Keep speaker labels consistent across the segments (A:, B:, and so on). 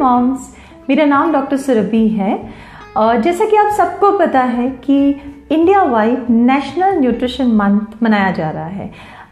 A: Moms मेरा नाम doctor Surabhi है। और जैसा कि आप सबको पता है कि India wide national nutrition month मनाया जा रहा है।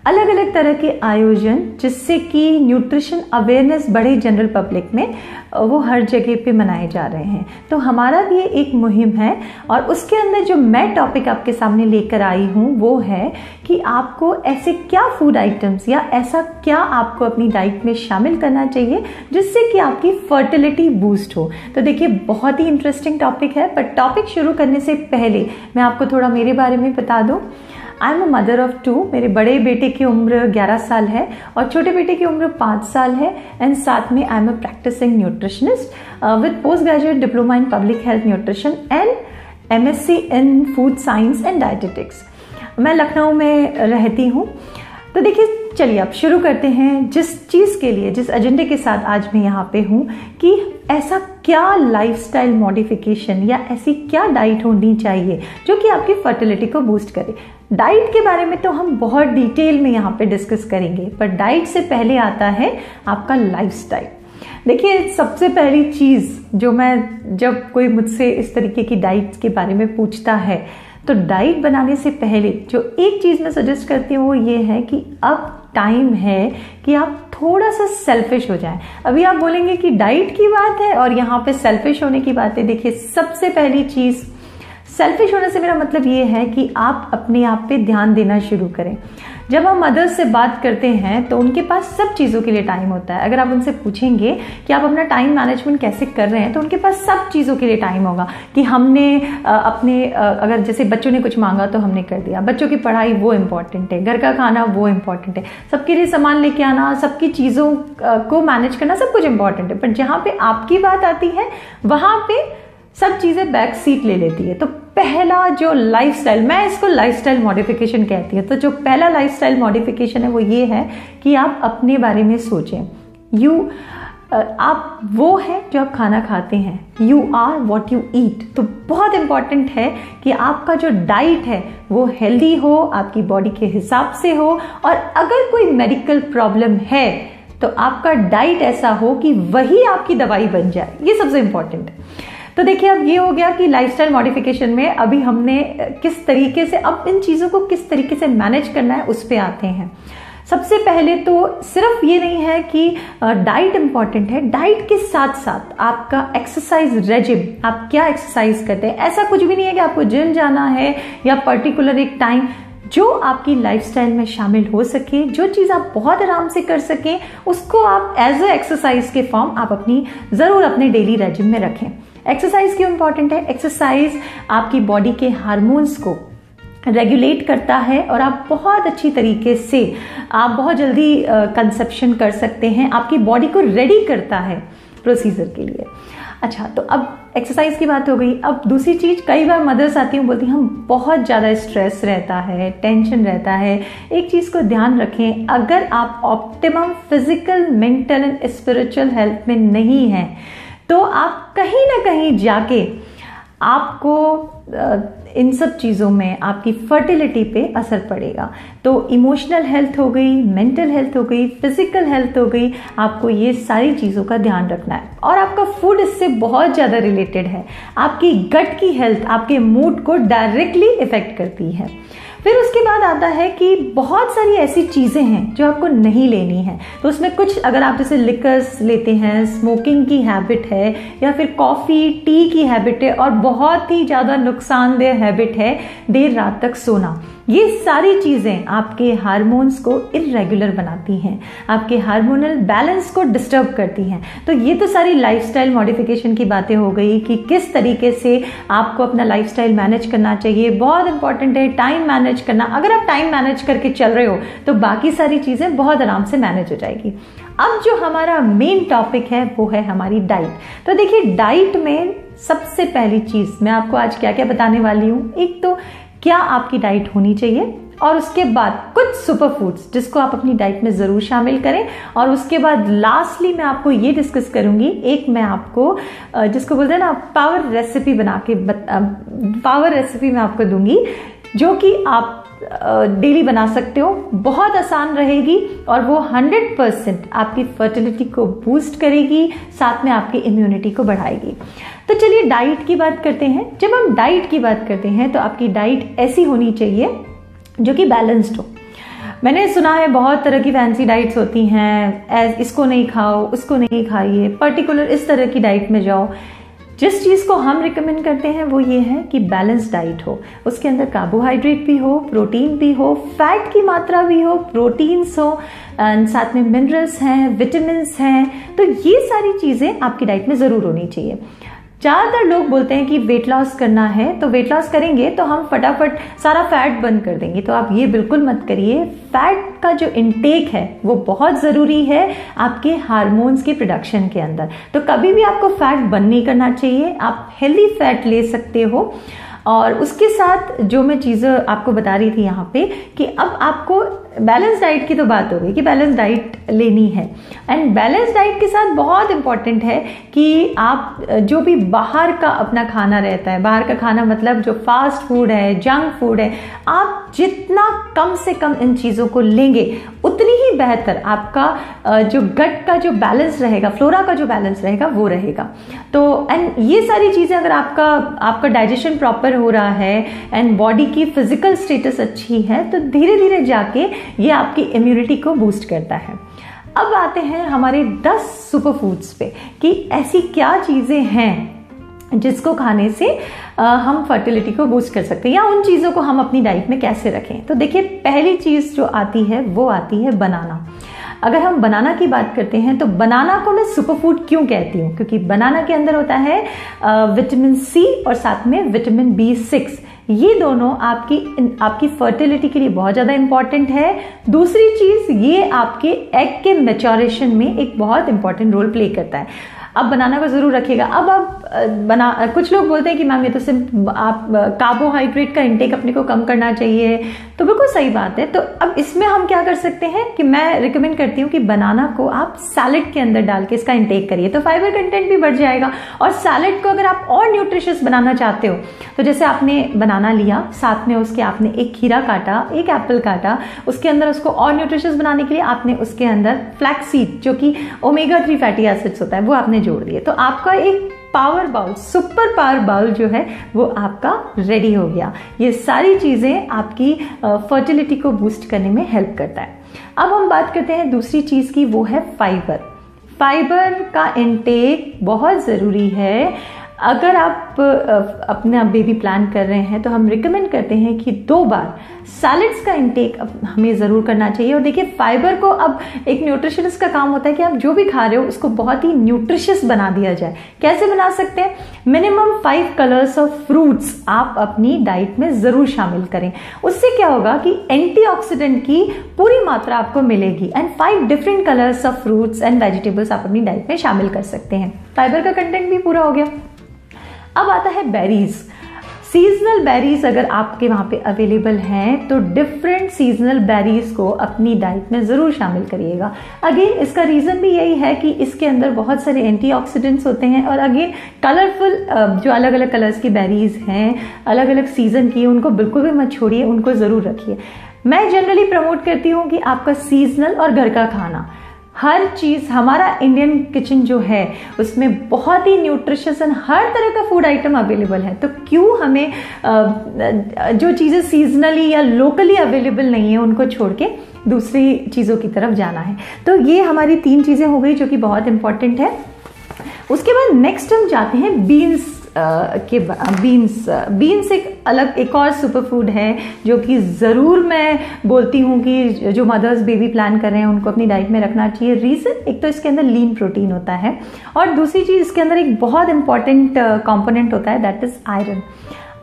A: अलग अलग तरह के आयोजन जिससे कि न्यूट्रिशन अवेयरनेस बढ़े जनरल पब्लिक में वो हर जगह पे मनाए जा रहे हैं। तो हमारा भी एक मुहिम है और उसके अंदर जो मैं टॉपिक आपके सामने लेकर आई हूँ, वो है कि आपको ऐसे क्या फ़ूड आइटम्स या ऐसा क्या आपको अपनी डाइट में शामिल करना चाहिए जिससे कि आपकी फर्टिलिटी बूस्ट हो। तो देखिए, बहुत ही इंटरेस्टिंग टॉपिक है पर टॉपिक शुरू करने से पहले मैं आपको थोड़ा मेरे बारे में बता दूँ। I am a mother of two मेरे बड़े बेटे की उम्र 11 साल है और छोटे बेटे की उम्र 5 साल है। एंड साथ में I am a practising nutritionist with post graduate diploma in public health nutrition and M S C in food science and dietetics मैं लखनऊ में रहती हूँ। तो देखिए, चलिए अब शुरू करते हैं। जिस चीज़ के लिए, जिस एजेंडे के साथ आज मैं यहाँ पे हूँ कि ऐसा क्या लाइफस्टाइल मॉडिफिकेशन या ऐसी क्या डाइट होनी चाहिए जो कि आपकी फर्टिलिटी को बूस्ट करे? डाइट के बारे में तो हम बहुत डिटेल में यहाँ पे डिस्कस करेंगे पर डाइट से पहले आता है आपका लाइफस्टाइल देखिए, सबसे पहली चीज़ जो मैं जब कोई मुझसे इस तरीके की डाइट के बारे में पूछता है तो डाइट बनाने से पहले जो एक चीज़ मैं सजेस्ट करती हूँ वो ये है कि अब टाइम है कि आप थोड़ा सा सेल्फिश हो जाए। अभी आप बोलेंगे कि डाइट की बात है और यहाँ पे सेल्फिश होने की बात है। देखिए, सबसे पहली चीज़ सेल्फिश होने से मेरा मतलब ये है कि आप अपने आप पे ध्यान देना शुरू करें। जब हम मदर्स से बात करते हैं तो उनके पास सब चीज़ों के लिए टाइम होता है। अगर आप उनसे पूछेंगे कि आप अपना टाइम मैनेजमेंट कैसे कर रहे हैं तो उनके पास सब चीज़ों के लिए टाइम होगा। कि हमने अपने अगर जैसे बच्चों ने कुछ मांगा तो हमने कर दिया। बच्चों की पढ़ाई वो इंपॉर्टेंट है। घर का खाना वो इंपॉर्टेंट है। सबके लिए सामान लेके आना, सबकी चीज़ों को मैनेज करना सब कुछ इंपॉर्टेंट है। पर जहाँ पे आपकी बात आती है, वहाँ पे सब चीज़ें बैक सीट ले लेती है। तो पहला जो लाइफस्टाइल मैं इसको लाइफस्टाइल मॉडिफिकेशन कहती है। तो जो पहला लाइफस्टाइल मॉडिफिकेशन है वो ये है कि आप अपने बारे में सोचें। यू आप वो है जो आप खाना खाते हैं। You are what you eat तो बहुत इंपॉर्टेंट है कि आपका जो डाइट है वो हेल्दी हो, आपकी बॉडी के हिसाब से हो। और अगर कोई मेडिकल प्रॉब्लम है तो आपका डाइट ऐसा हो कि वही आपकी दवाई बन जाए। ये सबसे इंपॉर्टेंट है। तो देखिए, अब ये हो गया कि लाइफस्टाइल मॉडिफिकेशन में अभी हमने किस तरीके से, अब इन चीज़ों को किस तरीके से मैनेज करना है, उस पर आते हैं। सबसे पहले तो सिर्फ़ ये नहीं है कि डाइट इंपॉर्टेंट है। डाइट के साथ साथ आपका एक्सरसाइज रेजिम आप क्या एक्सरसाइज करते हैं, ऐसा कुछ भी नहीं है कि आपको जिम जाना है या पर्टिकुलर एक टाइम जो आपकी लाइफस्टाइल में शामिल हो सके, जो चीज़ आप बहुत आराम से कर सकें, उसको आप एज अ एक्सरसाइज के फॉर्म आप अपनी, ज़रूर अपने डेली रेजिम में रखें। एक्सरसाइज क्यों इंपॉर्टेंट है? एक्सरसाइज आपकी बॉडी के हार्मोन्स को रेगुलेट करता है और आप बहुत अच्छी तरीके से, आप बहुत जल्दी कंसेप्शन कर सकते हैं। आपकी बॉडी को रेडी करता है प्रोसीजर के लिए। अच्छा तो अब एक्सरसाइज की बात हो गई। अब दूसरी चीज़, कई बार मदर्स आती हूँ बोलती हम बहुत ज़्यादा स्ट्रेस रहता है टेंशन रहता है। एक चीज़ को ध्यान रखें, अगर आप optimum physical mental and spiritual health में नहीं हैं तो आप कहीं ना कहीं जाके आपको इन सब चीज़ों में आपकी फर्टिलिटी पे असर पड़ेगा। तो इमोशनल हेल्थ हो गई मेंटल हेल्थ हो गई फ़िज़िकल हेल्थ हो गई, आपको ये सारी चीज़ों का ध्यान रखना है। और आपका फ़ूड इससे बहुत ज़्यादा रिलेटेड है। आपकी गट की हेल्थ आपके मूड को डायरेक्टली इफ़ेक्ट करती है। फिर उसके बाद आता है कि बहुत सारी ऐसी चीज़ें हैं जो आपको नहीं लेनी है। तो उसमें कुछ, अगर आप जैसे लिकर्स लेते हैं स्मोकिंग की हैबिट है, या फिर कॉफ़ी टी की हैबिट है, और बहुत ही ज़्यादा नुकसानदेह हैबिट है, देर रात तक सोना। ये सारी चीज़ें आपके हार्मोन्स को इरेगुलर बनाती हैं, आपके हार्मोनल बैलेंस को डिस्टर्ब करती हैं। तो ये तो सारी लाइफस्टाइल मॉडिफिकेशन की बातें हो गई कि किस तरीके से आपको अपना लाइफस्टाइल मैनेज करना चाहिए। बहुत इंपॉर्टेंट है टाइम मैनेज करना। अगर आप टाइम मैनेज करके चल रहे हो तो बाकी सारी चीज़ें बहुत आराम से मैनेज हो जाएगी। अब जो हमारा मेन टॉपिक है, वो है हमारी डाइट तो देखिए डाइट में सबसे पहली चीज़ मैं आपको आज क्या क्या बताने वाली हूँ। एक तो क्या आपकी डाइट होनी चाहिए? और उसके बाद कुछ सुपर फूड्स जिसको आप अपनी डाइट में ज़रूर शामिल करें। और उसके बाद लास्टली मैं आपको ये डिस्कस करूँगी। एक मैं आपको जिसको बोलते हैं ना पावर रेसिपी बना के पावर रेसिपी मैं आपको दूँगी, जो कि आप डेली बना सकते हो। बहुत आसान रहेगी और वो 100 परसेंट आपकी फर्टिलिटी को बूस्ट करेगी, साथ में आपकी इम्यूनिटी को बढ़ाएगी। तो चलिए डाइट की बात करते हैं। जब हम डाइट की बात करते हैं तो आपकी डाइट ऐसी होनी चाहिए जो कि बैलेंस्ड हो। मैंने सुना है बहुत तरह की फैंसी डाइट्स होती हैं। इसको नहीं खाओ, उसको नहीं खाइए। पर्टिकुलर इस तरह की डाइट में जाओ। जिस चीज़ को हम रिकमेंड करते हैं, वो ये है कि बैलेंस डाइट हो। उसके अंदर कार्बोहाइड्रेट भी हो प्रोटीन भी हो फैट की मात्रा भी हो प्रोटीन्स हो एंड साथ में मिनरल्स हैं विटामिन हैं। तो ये सारी चीज़ें आपकी डाइट में ज़रूर होनी चाहिए। ज़्यादातर लोग बोलते हैं कि वेट लॉस करना है तो वेट लॉस करेंगे तो हम फटाफट सारा फैट बंद कर देंगे। तो आप ये बिल्कुल मत करिए। फैट का जो इनटेक है, वो बहुत ज़रूरी है आपके हार्मोन्स के प्रोडक्शन के अंदर। तो कभी भी आपको फैट बंद नहीं करना चाहिए। आप हेल्दी फैट ले सकते हो। और उसके साथ जो मैं चीज़ें आपको बता रही थी यहाँ पे कि अब आपको बैलेंस डाइट की तो बात हो गई कि बैलेंस डाइट लेनी है। एंड बैलेंस डाइट के साथ बहुत इंपॉर्टेंट है कि आप, जो भी बाहर का अपना खाना रहता है, बाहर का खाना मतलब जो फास्ट फ़ूड है जंक फ़ूड है, आप जितना कम से कम इन चीज़ों को लेंगे, उतनी ही बेहतर आपका जो गट का जो बैलेंस रहेगा फ्लोरा का जो बैलेंस रहेगा, वो रहेगा। तो एंड ये सारी चीज़ें अगर आपका आपका डाइजेशन प्रॉपर हो रहा है एंड बॉडी की फ़िज़िकल स्टेटस अच्छी है तो धीरे धीरे जाके ये आपकी इम्यूनिटी को बूस्ट करता है। अब आते हैं हमारे 10 सुपर फूड्स पे कि ऐसी क्या चीज़ें हैं जिसको खाने से हम फर्टिलिटी को बूस्ट कर सकते हैं, या उन चीज़ों को हम अपनी डाइट में कैसे रखें। तो देखिए, पहली चीज़ जो आती है, वो आती है बनाना। अगर हम बनाना की बात करते हैं तो बनाना को मैं सुपर फ़ूड क्यों कहती हूँ? क्योंकि बनाना के अंदर होता है विटामिन सी और साथ में विटामिन बी सिक्स ये दोनों आपकी आपकी फर्टिलिटी के लिए बहुत ज़्यादा इंपॉर्टेंट है। दूसरी चीज़, ये आपके एग के मेचोरेशन में एक बहुत इंपॉर्टेंट रोल प्ले करता है। अब बनाना को ज़रूर रखिएगा। अब आप बना कुछ लोग बोलते हैं कि मैम ये तो सिर्फ़ आप कार्बोहाइड्रेट का इंटेक अपने को कम करना चाहिए। तो बिल्कुल सही बात है। तो अब इसमें हम क्या कर सकते हैं कि मैं रिकमेंड करती हूँ कि बनाना को आप सैलड के अंदर डाल के इसका इंटेक करिए। तो फाइबर कंटेंट भी बढ़ जाएगा और सैलड को अगर आप और न्यूट्रिशियस बनाना चाहते हो तो जैसे आपने बनाना लिया, साथ में उसके आपने एक खीरा काटा, एक एप्पल काटा, उसके अंदर उसको और न्यूट्रिशियस बनाने के लिए आपने उसके अंदर फ्लैक्सीड जो कि ओमेगा थ्री फैटी एसिड्स होता है, वो आपने जोड़ दिए। तो आपका एक power bowl super power bowl जो है, वो आपका रेडी हो गया। ये सारी चीज़ें आपकी फर्टिलिटी को बूस्ट करने में हेल्प करता है। अब हम बात करते हैं दूसरी चीज़ की, वो है फाइबर फाइबर का इनटेक बहुत ज़रूरी है। अगर आप अपना बेबी प्लान कर रहे हैं तो हम रिकमेंड करते हैं कि दो बार सैलड्स का इंटेक हमें ज़रूर करना चाहिए। और देखिए फाइबर को अब एक न्यूट्रिशनिस्ट का काम होता है कि आप जो भी खा रहे हो, उसको बहुत ही न्यूट्रिशियस बना दिया जाए। कैसे बना सकते हैं? Minimum five colours of fruits आप अपनी डाइट में ज़रूर शामिल करें। उससे क्या होगा कि एंटीऑक्सीडेंट की पूरी मात्रा आपको मिलेगी and five different colours of fruits and vegetables आप अपनी डाइट में शामिल कर सकते हैं। फाइबर का कंटेंट भी पूरा हो गया। अब आता है बेरीज सीजनल बेरीज अगर आपके वहाँ पे अवेलेबल हैं तो डिफरेंट सीजनल बेरीज को अपनी डाइट में ज़रूर शामिल करिएगा। अगेन इसका रीज़न भी यही है कि इसके अंदर बहुत सारे एंटीऑक्सीडेंट्स होते हैं और अगेन कलरफुल जो अलग अलग कलर्स की बेरीज हैं अलग अलग सीज़न की उनको बिल्कुल भी मत छोड़िए, उनको ज़रूर रखिए। मैं जनरली प्रमोट करती हूँ कि आपका सीजनल और घर का खाना। हर चीज़, हमारा इंडियन किचन जो है, उसमें बहुत ही न्यूट्रिशियस एंड हर तरह का फ़ूड आइटम अवेलेबल है। तो क्यों हमें जो चीज़ें सीजनली या लोकली अवेलेबल नहीं है, उनको छोड़ के दूसरी चीज़ों की तरफ़ जाना है? तो ये हमारी तीन चीज़ें हो गई जो कि बहुत इंपॉर्टेंट है। उसके बाद नेक्स्ट हम जाते हैं बीन्स के बीन्स बीन्स एक अलग, एक और सुपर फ़ूड है, जो कि ज़रूर मैं बोलती हूँ कि जो मदर्स बेबी प्लान कर रहे हैं, उनको अपनी डाइट में रखना चाहिए। रीज़न एक तो इसके अंदर लीन प्रोटीन होता है और दूसरी चीज़, इसके अंदर एक बहुत इंपॉर्टेंट कॉम्पोनेंट होता है दैट इज़ आयरन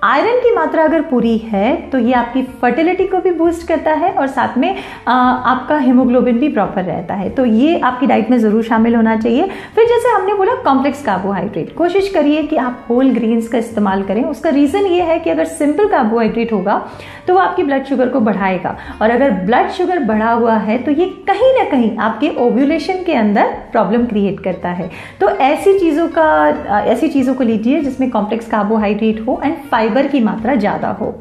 A: आयरन की मात्रा अगर पूरी है तो ये आपकी फर्टिलिटी को भी बूस्ट करता है और साथ में आ, आपका हीमोग्लोबिन भी प्रॉपर रहता है। तो ये आपकी डाइट में ज़रूर शामिल होना चाहिए। फिर जैसे हमने बोला कॉम्प्लेक्स कार्बोहाइड्रेट कोशिश करिए कि आप होल ग्रीन्स का इस्तेमाल करें। उसका रीज़न ये है कि अगर सिंपल कार्बोहाइड्रेट होगा तो वो आपकी ब्लड शुगर को बढ़ाएगा। और अगर ब्लड शुगर बढ़ा हुआ है तो ये कहीं ना कहीं आपके ओव्यूलेशन के अंदर प्रॉब्लम क्रिएट करता है। तो ऐसी चीज़ों का ऐसी चीज़ों को लीजिए जिसमें कॉम्प्लेक्स कार्बोहाइड्रेट हो एंड फाइबर फाइबर की मात्रा ज़्यादा हो।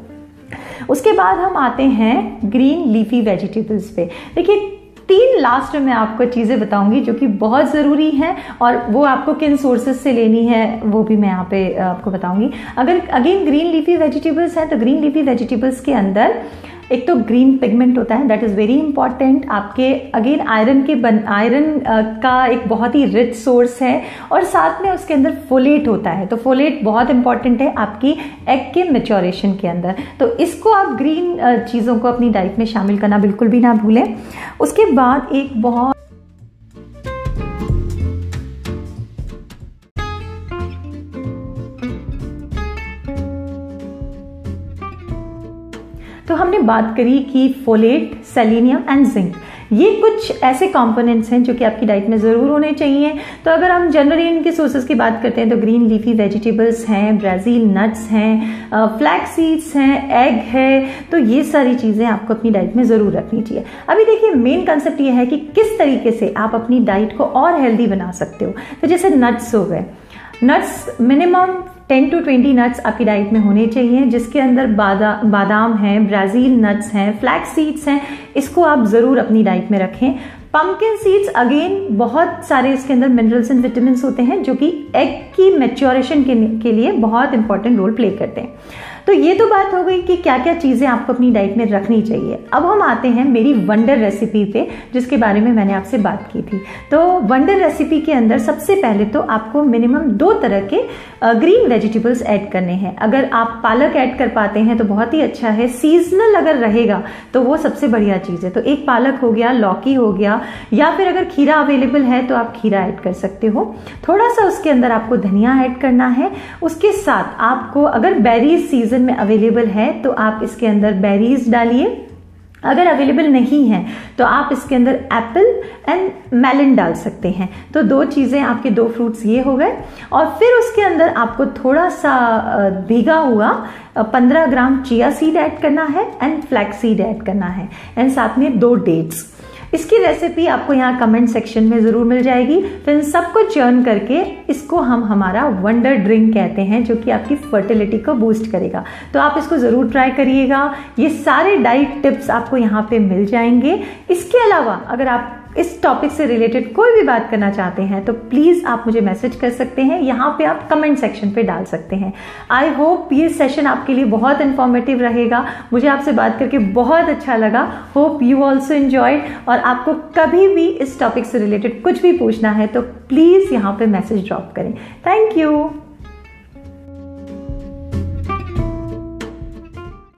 A: उसके बाद हम आते हैं ग्रीन लीफी वेजिटेबल्स पे। देखिए, तीन लास्ट में आपको चीज़ें बताऊँगी जो कि बहुत ज़रूरी हैं और वो आपको किन सोर्सेज से लेनी है, वो भी मैं यहाँ पे आपको बताऊँगी। अगर अगेन ग्रीन लीफी वेजिटेबल्स हैं तो ग्रीन लीफी वेजिटेबल्स के अंदर एक तो ग्रीन पिगमेंट होता है दैट इज़ वेरी इंपॉर्टेंट आपके अगेन आयरन के बन आयरन का एक बहुत ही रिच सोर्स है और साथ में उसके अंदर फोलेट होता है। तो फोलेट बहुत इंपॉर्टेंट है आपकी एग के मेचोरेशन के अंदर। तो इसको आप ग्रीन चीज़ों को अपनी डाइट में शामिल करना बिल्कुल भी ना भूलें। उसके बाद एक बहुत बात करी कि फोलेट सेलिनियम एंड जिंक ये कुछ ऐसे कंपोनेंट्स हैं जो कि आपकी डाइट में ज़रूर होने चाहिए। तो अगर हम जनरली इनके सोर्सेज की बात करते हैं तो ग्रीन लीफी वेजिटेबल्स हैं ब्राज़ील नट्स हैं फ्लैक्स सीड्स हैं एग है तो ये सारी चीज़ें आपको अपनी डाइट में ज़रूर रखनी चाहिए। अभी देखिए मेन कंसेप्ट ये है कि किस तरीके से आप अपनी डाइट को और हेल्दी बना सकते हो। तो जैसे नट्स हो गए। नट्स मिनिमम 10 टू 20 नट्स आपकी डाइट में होने चाहिए जिसके अंदर बादा बादाम है ब्राज़ील नट्स हैं फ्लैक्स सीड्स हैं इसको आप ज़रूर अपनी डाइट में रखें। पम्पकिन सीड्स अगेन बहुत सारे इसके अंदर मिनरल्स एंड विटामिन होते हैं जो कि एग की मेच्योरेशन के, के लिए बहुत इंपॉर्टेंट रोल प्ले करते हैं। तो ये तो बात हो गई कि क्या क्या चीज़ें आपको अपनी डाइट में रखनी चाहिए। अब हम आते हैं मेरी वंडर रेसिपी पे, जिसके बारे में मैंने आपसे बात की थी। तो वंडर रेसिपी के अंदर सबसे पहले तो आपको मिनिमम दो तरह के ग्रीन वेजिटेबल्स ऐड करने हैं। अगर आप पालक ऐड कर पाते हैं तो बहुत ही अच्छा है। सीजनल अगर रहेगा तो वो सबसे बढ़िया चीज़ है। तो एक पालक हो गया, लौकी हो गया, या फिर अगर खीरा अवेलेबल है तो आप खीरा ऐड कर सकते हो। थोड़ा सा उसके अंदर आपको धनिया ऐड करना है। उसके साथ आपको अगर बेरीज सीज़न सीज़न में अवेलेबल है तो आप इसके अंदर बेरीज डालिए। अगर अवेलेबल नहीं है तो आप इसके अंदर एप्पल एंड मेलन डाल सकते हैं। तो दो चीज़ें, आपके दो फ्रूट्स ये हो गए। और फिर उसके अंदर आपको थोड़ा सा भीगा हुआ पंद्रह ग्राम चिया सीड ऐड करना है एंड फ्लैक्स सीड ऐड करना है। एंड साथ में दो डेट्स इसकी रेसिपी आपको यहाँ कमेंट सेक्शन में ज़रूर मिल जाएगी। तो इन सबको चर्न करके इसको हम हमारा वंडर ड्रिंक कहते हैं, जो कि आपकी फर्टिलिटी को बूस्ट करेगा। तो आप इसको ज़रूर ट्राई करिएगा। ये सारे डाइट टिप्स आपको यहाँ पे मिल जाएँगे। इसके अलावा अगर आप इस टॉपिक से रिलेटेड कोई भी बात करना चाहते हैं तो प्लीज़ आप मुझे मैसेज कर सकते हैं। यहाँ पे आप कमेंट सेक्शन पे डाल सकते हैं। आई होप ये सेशन आपके लिए बहुत इन्फॉर्मेटिव रहेगा। मुझे आपसे बात करके बहुत अच्छा लगा। होप यू ऑल्सो इन्जॉयड और आपको कभी भी इस टॉपिक से रिलेटेड कुछ भी पूछना है तो प्लीज़ यहाँ पे मैसेज ड्रॉप करें। Thank you